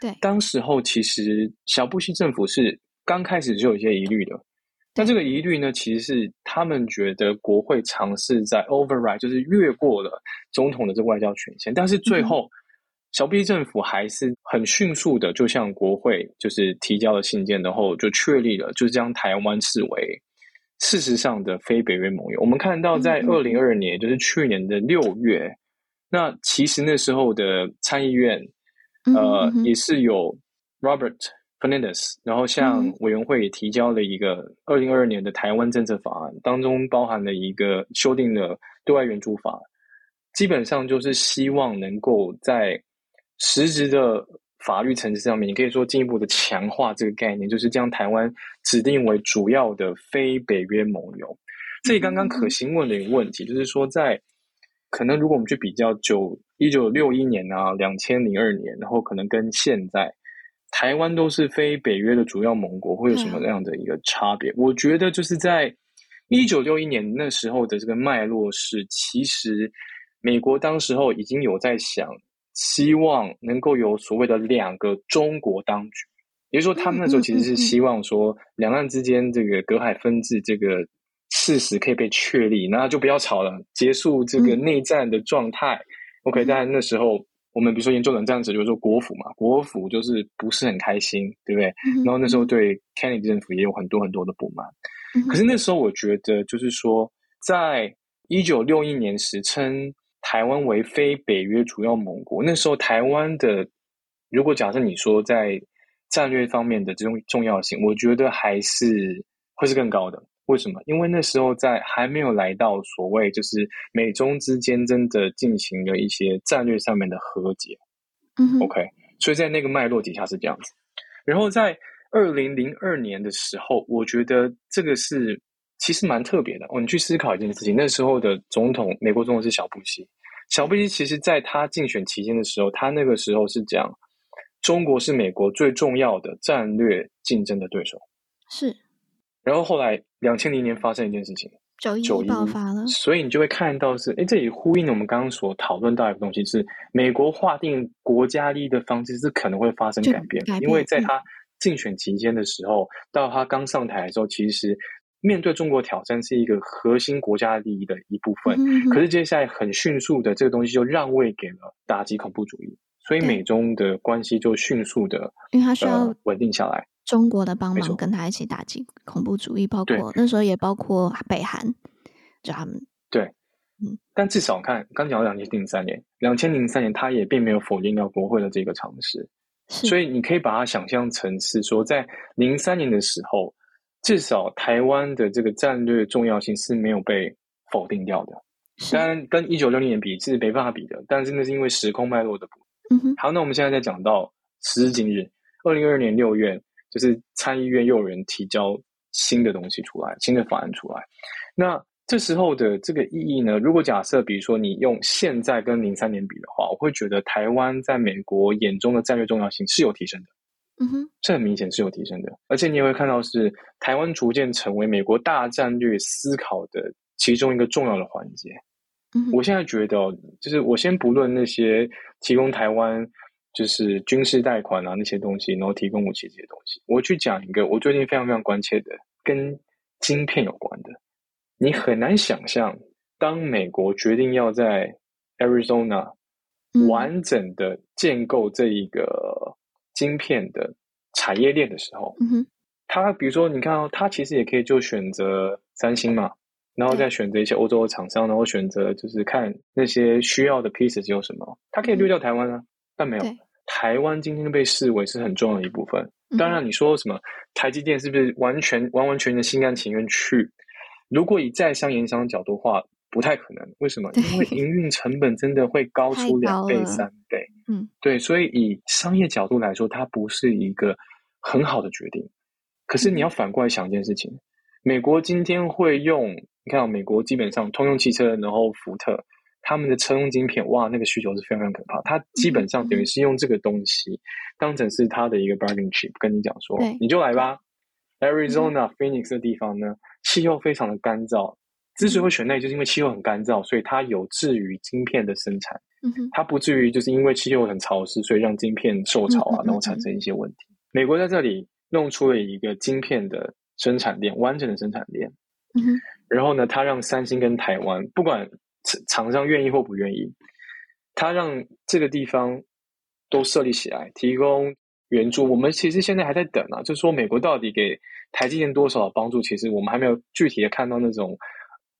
对，当时候其实小布希政府是刚开始就有一些疑虑的，那这个疑虑呢，其实是他们觉得国会尝试在 override，就是越过了总统的这个外交权限，但是最后小布希政府还是很迅速的就向国会就是提交了信件，然后就确立了，就是将台湾视为事实上的非北约盟友。我们看到在二零二二年，就是去年的六月，那其实那时候的参议院。呃，也是有 Robert Fernandez，然后向委员会提交了一个二零二二年的台湾政策法案，当中包含了一个修订的对外援助法，基本上就是希望能够在实质的法律层次上面，你可以说进一步的强化这个概念，就是将台湾指定为主要的非北约盟友。这里刚刚可心问的一个问题，就是说在可能如果我们去比较九。一九六一年啊，两千零二年，然后可能跟现在台湾都是非北约的主要盟国，会有什么样的一个差别？嗯、我觉得就是在一九六一年那时候的这个脉络是，其实美国当时候已经有在想，希望能够有所谓的两个中国当局，也就是说，他们那时候其实是希望说，两岸之间这个隔海分治这个事实可以被确立，那就不要吵了，结束这个内战的状态。嗯 OK，但那时候，我们比如说研究冷战时，就是说国府嘛，国府就是不是很开心，对不对？然后那时候对 Kennedy 政府也有很多很多的不满。可是那时候我觉得，就是说，在一九六一年时称台湾为非北约主要盟国，那时候台湾的，如果假设你说在战略方面的这种重要性，我觉得还是会是更高的。为什么？因为那时候在还没有来到所谓就是美中之间真的进行了一些战略上面的和解。嗯，OK，所以在那个脉络底下是这样子。然后在二零零二年的时候，我觉得这个是其实蛮特别的。哦，你去思考一件事情，那时候的总统，美国总统是小布希。小布希其实在他竞选期间的时候，他那个时候是讲中国是美国最重要的战略竞争的对手。是。然后后来，两千零年发生一件事情，九一爆发了，所以你就会看到是，哎，这里呼应了我们刚刚所讨论到一个东西，是美国划定国家利益的方式是可能会发生改变，改变，因为在他竞选期间的时候，嗯、到他刚上台的时候，其实面对中国挑战是一个核心国家利益的一部分，嗯、可是接下来很迅速的这个东西就让位给了打击恐怖主义，所以美中的关系就迅速的，因为他需要、呃、稳定下来。中国的帮忙跟他一起打击恐怖主义，包括那时候也包括北韩，就他们对，嗯，但至少看刚讲到两千零三年，两千零三年他也并没有否定掉国会的这个尝试，是。所以你可以把它想象成是说，在零三年的时候，至少台湾的这个战略重要性是没有被否定掉的。当然跟一九六零年比是没办法比的，但是那是因为时空脉络的不嗯哼。好，那我们现在再讲到时至今日，二零二二年六月，就是参议院又有人提交新的东西出来，新的法案出来。那这时候的这个意义呢？如果假设，比如说你用现在跟零三年比的话，我会觉得台湾在美国眼中的战略重要性是有提升的。嗯哼，这很明显是有提升的，而且你也会看到是台湾逐渐成为美国大战略思考的其中一个重要的环节。嗯，我现在觉得，就是我先不论那些提供台湾就是军事贷款啊那些东西，然后提供武器这些东西，我去讲一个我最近非常非常关切的，跟晶片有关的。你很难想象，当美国决定要在 Arizona 完整的建构这一个晶片的产业链的时候，嗯哼，他比如说，你看哦，他其实也可以就选择三星嘛，然后再选择一些欧洲的厂商，然后选择就是看那些需要的 pieces 有什么，他可以丢掉台湾啊，但没有，台湾今天被视为是很重要的一部分。当然，你说什么台积电是不是完全完完全全的心甘情愿去？如果以在商言商的角度的话，不太可能。为什么？因为营运成本真的会高出两倍、三倍。嗯，对。所以以商业角度来说，它不是一个很好的决定。可是你要反过来想一件事情：美国今天会用，你看，美国基本上通用汽车，然后福特他们的车用晶片，哇，那个需求是非常非常可怕。它基本上等于是用这个东西当成是它的一个 bargaining chip，跟你讲说，你就来吧。Arizona、嗯、Phoenix 的地方呢，气候非常的干燥。之所以会选那里，就是因为气候很干燥，所以它有至于晶片的生产。它不至于就是因为气候很潮湿，所以让晶片受潮啊，然后产生一些问题。嗯、美国在这里弄出了一个晶片的生产链，完整的生产链。然后呢，它让三星跟台湾，不管厂商愿意或不愿意，它让这个地方都设立起来，提供。援助，我们其实现在还在等啊，就是说美国到底给台积电多少的帮助，其实我们还没有具体的看到那种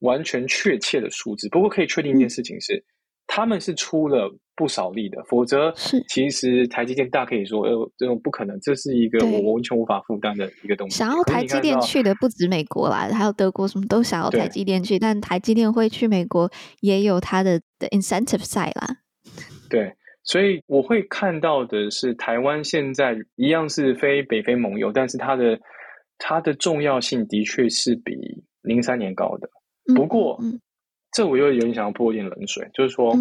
完全确切的数字。不过可以确定一件事情是，嗯、他们是出了不少力的，否则是其实台积电大可以说，呃，这种不可能，这是一个我完全无法负担的一个东西。想要台积电去的不止美国啦，还有德国，什么都想要台积电去，但台积电会去美国，也有它的的 incentive side 啦。对。所以我会看到的是，台湾现在一样是非北非盟友，但是它的它的重要性的确是比零三年高的。不过，嗯嗯、这我又有点想要泼一点冷水，就是说，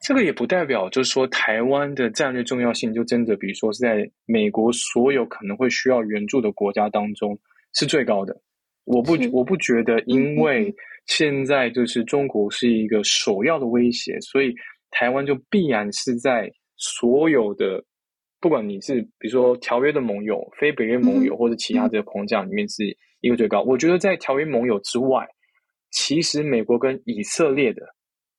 这个也不代表就是说台湾的战略重要性就真的，比如说是在美国所有可能会需要援助的国家当中是最高的。我不我不觉得，因为现在就是中国是一个首要的威胁，所以。台湾就必然是在所有的，不管你是比如说条约的盟友、非北约盟友或者其他的框架里面是一个最高。我觉得在条约盟友之外，其实美国跟以色列的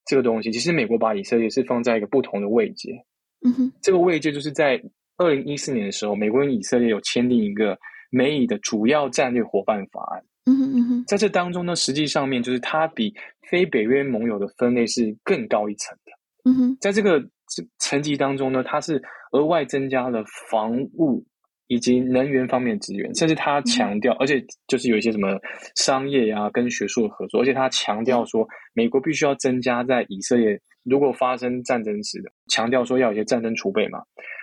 这个东西，其实美国把以色列是放在一个不同的位阶。嗯哼，这个位阶就是在二零一四年的时候，美国跟以色列有签订一个美以的主要战略伙伴法案。嗯哼嗯哼，在这当中呢，实际上面就是它比非北约盟友的分类是更高一层的。嗯哼，在这个层级当中呢，它是额外增加了防务以及能源方面的资源，甚至他强调，而且就是有一些什么商业呀、啊、跟学术的合作，而且他强调说，美国必须要增加在以色列如果发生战争时的，强调说要有一些战争储备嘛。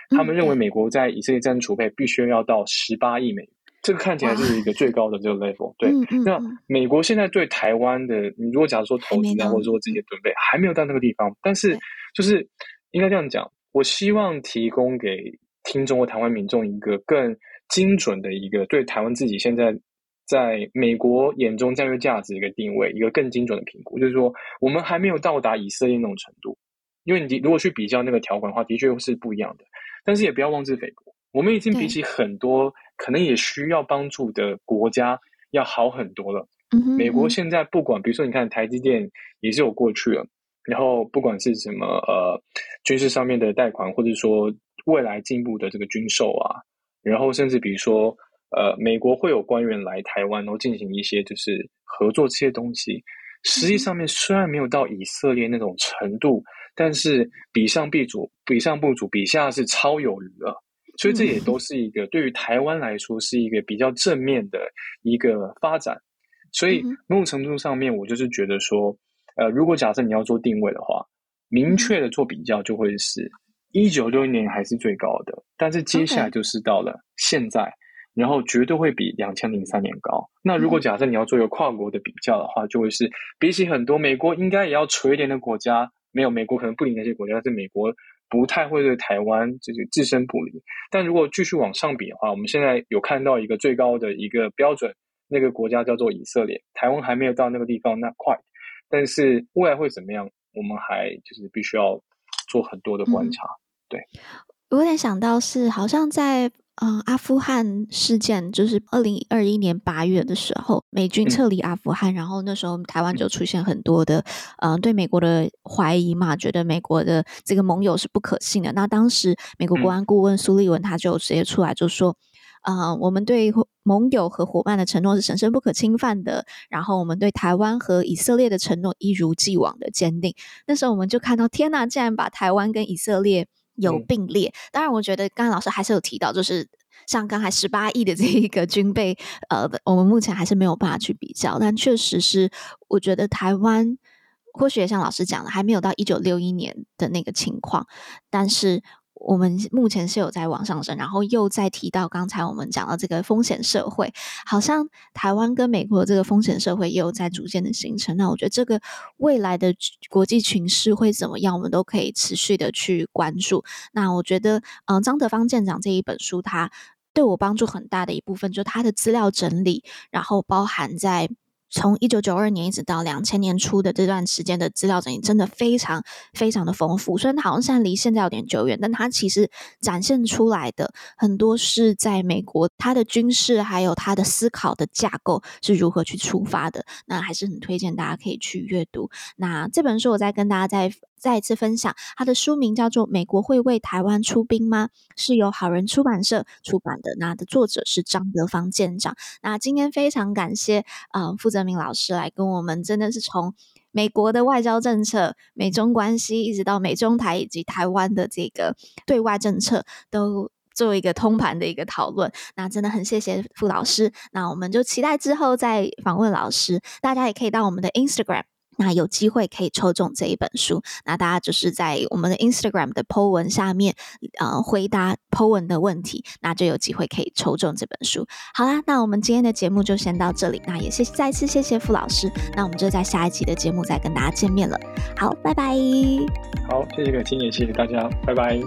他们认为美国在以色列战争储备必须要到十八亿美元。这个看起来是一个最高的这个 level，对。那美国现在对台湾的，你如果假如说投资啊，或者说这些准备还没有到那个地方，但是就是应该这样讲，我希望提供给听众或台湾民众一个更精准的一个对台湾自己现在在美国眼中战略价值一个定位，一个更精准的评估，就是说我们还没有到达以色列那种程度，因为你如果去比较那个条款的话，的确是不一样的。但是也不要妄自菲薄，我们已经比起很多。可能也需要帮助的国家要好很多了。美国现在不管，比如说你看台积电也是有过去了，然后不管是什么呃军事上面的贷款，或者说未来进步的这个军售啊，然后甚至比如说呃美国会有官员来台湾，然后进行一些就是合作这些东西，实际上面虽然没有到以色列那种程度，但是比上不足，比上不足，比下是超有余了。所以这也都是一个对于台湾来说是一个比较正面的一个发展。所以某种程度上面，我就是觉得说，呃，如果假设你要做定位的话，明确的做比较就会是一九六一年还是最高的，但是接下来就是到了现在.然后绝对会比两千零三年高。那如果假设你要做一个跨国的比较的话，就会是比起很多美国应该也要垂怜的国家，没有美国可能不理那些国家，但是美国不太会对台湾就是置身不理。但如果继续往上比的话，我们现在有看到一个最高的一个标准，那个国家叫做以色列，台湾还没有到那个地方那快，但是未来会怎么样，我们还就是必须要做很多的观察。嗯对，我有点想到是，好像在嗯阿富汗事件，就是二零二一年八月的时候，美军撤离阿富汗，嗯、然后那时候台湾就出现很多的嗯对美国的怀疑嘛，觉得美国的这个盟友是不可信的。那当时美国国安顾问苏利文他就直接出来就说。啊、呃，我们对盟友和伙伴的承诺是神圣不可侵犯的。然后，我们对台湾和以色列的承诺一如既往的坚定。那时候，我们就看到，天呐，竟然把台湾跟以色列有并列。嗯、当然，我觉得刚才老师还是有提到，就是像刚才十八亿的这一个军备，呃，我们目前还是没有办法去比较。但确实是，我觉得台湾或许也像老师讲的，还没有到一九六一年的那个情况，但是。我们目前是有在往上升，然后又再提到刚才我们讲的这个风险社会，好像台湾跟美国的这个风险社会也有在逐渐的形成。那我觉得这个未来的国际群势会怎么样，我们都可以持续的去关注。那我觉得，嗯，张德芳舰长这一本书，它对我帮助很大的一部分，就是它的资料整理，然后包含在。从一九九二年一直到两千年初的这段时间的资料整理，真的非常非常的丰富。虽然它好像现在离现在有点久远，但它其实展现出来的很多是在美国它的军事还有它的思考的架构是如何去出发的。那还是很推荐大家可以去阅读。那这本书我再跟大家再再一次分享，它的书名叫做《美国会为台湾出兵吗》，是由好人出版社出版的。那的作者是张德芳舰长。那今天非常感谢，嗯、呃，傅泽明老师来跟我们，真的是从美国的外交政策、美中关系，一直到美中台以及台湾的这个对外政策，都做一个通盘的一个讨论。那真的很谢谢傅老师。那我们就期待之后再访问老师。大家也可以到我们的 Instagram。那有机会可以抽中这一本书。那大家就是在我们的 Instagram 的 Po 文下面回答 Po 文的问题，那就有机会可以抽中这本书。好啦，那我们今天的节目就先到这里。那也谢谢，再次谢谢傅老师。那我们就在下一集的节目再跟大家见面了。好，拜拜。好，谢谢葛青，也谢谢大家。拜拜。